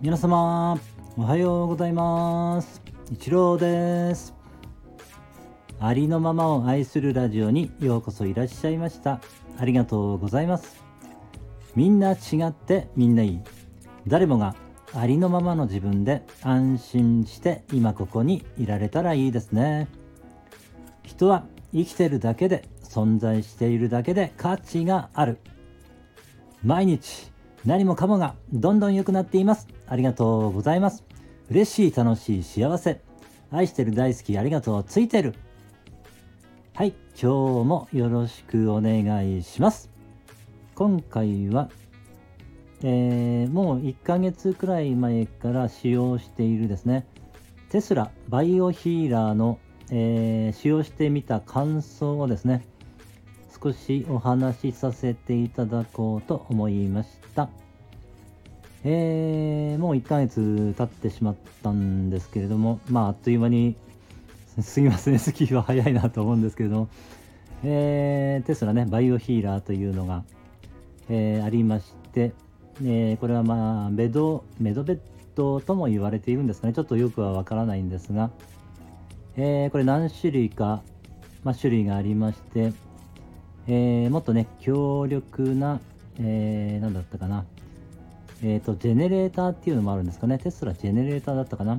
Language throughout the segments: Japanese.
皆様おはようございます。一郎です。ありのままを愛するラジオにようこそいらっしゃいました。ありがとうございます。みんな違ってみんないい。誰もがありのままの自分で安心して今ここにいられたらいいですね。人は生きてるだけで存在しているだけで価値がある。毎日何もかもがどんどん良くなっています。ありがとうございます。嬉しい、楽しい、幸せ。愛してる、大好き、ありがとう、ついてる。はい、今日もよろしくお願いします。今回は、えー、もう1ヶ月くらい前から使用しているですね、テスラバイオヒーラーの、えー、使用してみた感想をですね、少しお話しさせていただこうと思いました。えー、もう1ヶ月経ってしまったんですけれども、まあ、あっという間に すぎますね、スキーは早いなと思うんですけれども、えー、テスラね、バイオヒーラーというのが、えー、ありまして、えー、これはまあ、ベド、メドベッドとも言われているんですかね、ちょっとよくはわからないんですが、えー、これ何種類か、まあ、種類がありまして、えー、もっとね、強力な、えー、なんだったかな、えっ、ー、と、ジェネレーターっていうのもあるんですかね。テスラジェネレーターだったかな。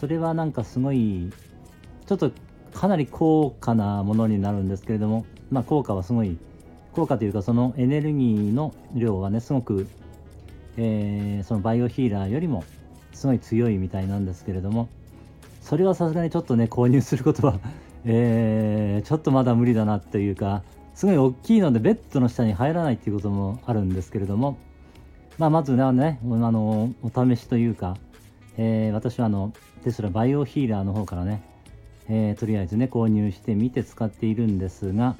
それはなんかすごい、ちょっとかなり高価なものになるんですけれども、まあ効果はすごい、効果というかそのエネルギーの量はね、すごく、えー、そのバイオヒーラーよりもすごい強いみたいなんですけれども、それはさすがにちょっとね、購入することはえー、ちょっとまだ無理だなっていうか、すごい大きいのでベッドの下に入らないっていうこともあるんですけれども、まあ、まずね、あの、お試しというか、えー、私はあの、テスラバイオヒーラーの方からね、えー、とりあえずね、購入してみて使っているんですが、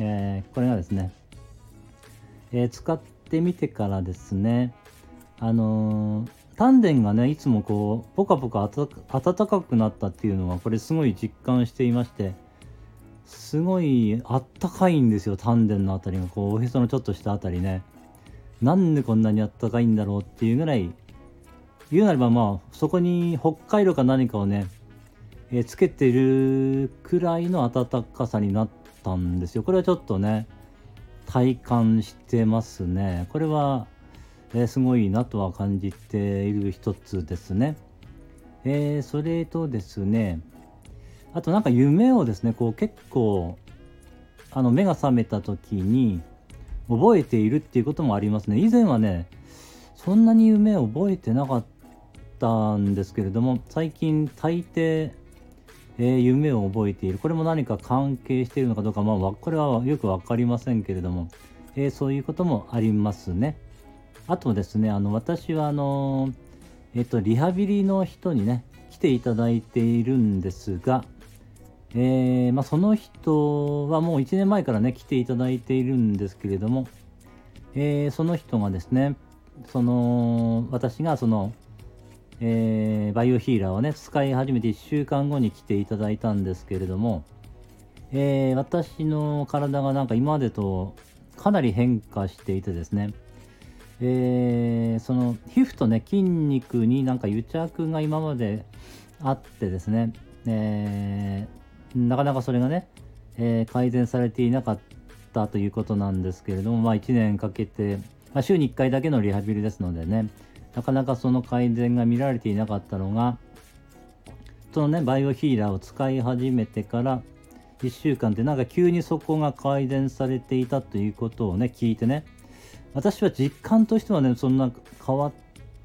えー、これがですね、え使ってみてからですね、あの丹田がね、いつもこう、ポカポカ暖かくなったっていうのは、これすごい実感していまして、すごいあったかいんですよ丹田のあたりが。こうおへそのちょっとしたあたりね。なんでこんなにあったかいんだろうっていうぐらい。言うなればまあそこに北海道か何かをね、えー、つけてるくらいの暖かさになったんですよ。これはちょっとね体感してますね。これは、えー、すごいなとは感じている一つですね。えー、それとですねあとなんか夢をですね、こう結構、あの目が覚めた時に覚えているっていうこともありますね。以前はね、そんなに夢を覚えてなかったんですけれども、最近大抵、えー、夢を覚えている。これも何か関係しているのかどうか、まあ、これはよく分かりませんけれども、えー、そういうこともありますね。あとですね、あの私はあの、えっ、ー、と、リハビリの人にね、来ていただいているんですが、えー、まあ、その人はもう1年前からね来ていただいているんですけれども、えー、その人がですねその私がその、えー、バイオヒーラーをね使い始めて1週間後に来ていただいたんですけれども、え私の体がなんか今までとかなり変化していてですね、えその皮膚とね筋肉になんか癒着が今まであってですね、えーなかなかそれがね、えー、改善されていなかったということなんですけれども、まあ、1年かけて、まあ、週に1回だけのリハビリですのでね、なかなかその改善が見られていなかったのが、そのね、バイオヒーラーを使い始めてから1週間でなんか急にそこが改善されていたということをね、聞いてね、私は実感としてはね、そんな変わっ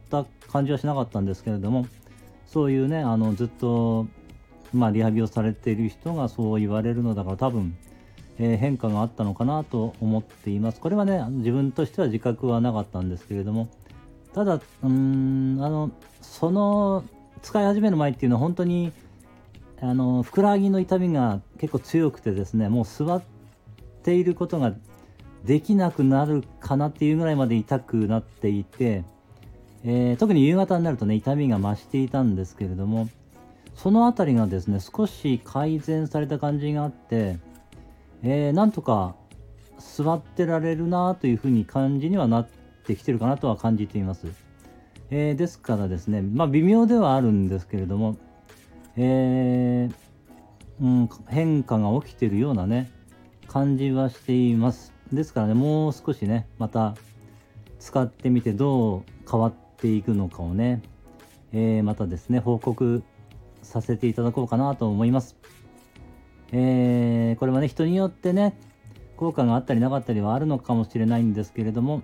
た感じはしなかったんですけれども、そういうね、あの、ずっとまあ、リハビリをされている人がそう言われるのだから多分、えー、変化があったのかなと思っています。これはね、自分としては自覚はなかったんですけれども、ただ、うん、あの、その、使い始める前っていうのは本当に、あの、ふくらはぎの痛みが結構強くてですね、もう座っていることができなくなるかなっていうぐらいまで痛くなっていて、えー、特に夕方になるとね、痛みが増していたんですけれども、その辺りがですね少し改善された感じがあって、えー、なんとか座ってられるなというふうに感じにはなってきてるかなとは感じています。えー、ですからですね、まあ微妙ではあるんですけれども、えー、うん、変化が起きてるようなね、感じはしています。ですからね、もう少しね、また使ってみてどう変わっていくのかをね、えー、またですね、報告させていただこうかなと思います。えー、これはね、人によってね、効果があったりなかったりはあるのかもしれないんですけれども、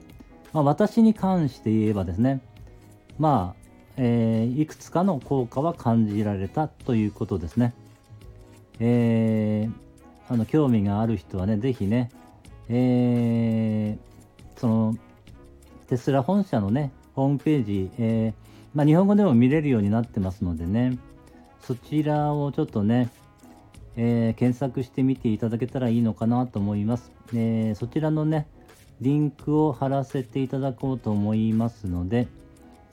まあ、私に関して言えばですね、まあ、えー、いくつかの効果は感じられたということですね。えー、あの興味がある人はね、ぜひね、えー、そのテスラ本社のね、ホームページ、えー、まあ、日本語でも見れるようになってますのでね、そちらをちょっとね、えー、検索してみていただけたらいいのかなと思います。えー、そちらのね、リンクを貼らせていただこうと思いますので、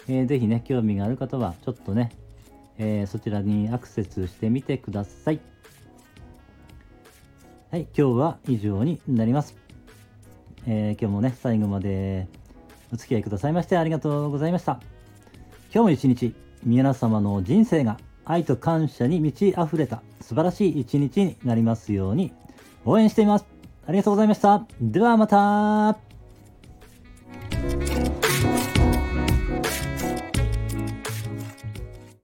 えー、ぜひね、興味がある方は、ちょっとね、えー、そちらにアクセスしてみてください。はい、今日は以上になります。えー、今日もね、最後までお付き合いくださいましてありがとうございました。今日も一日、皆様の人生が愛と感謝に満ち溢れた素晴らしい一日になりますように応援しています。ありがとうございました。ではまた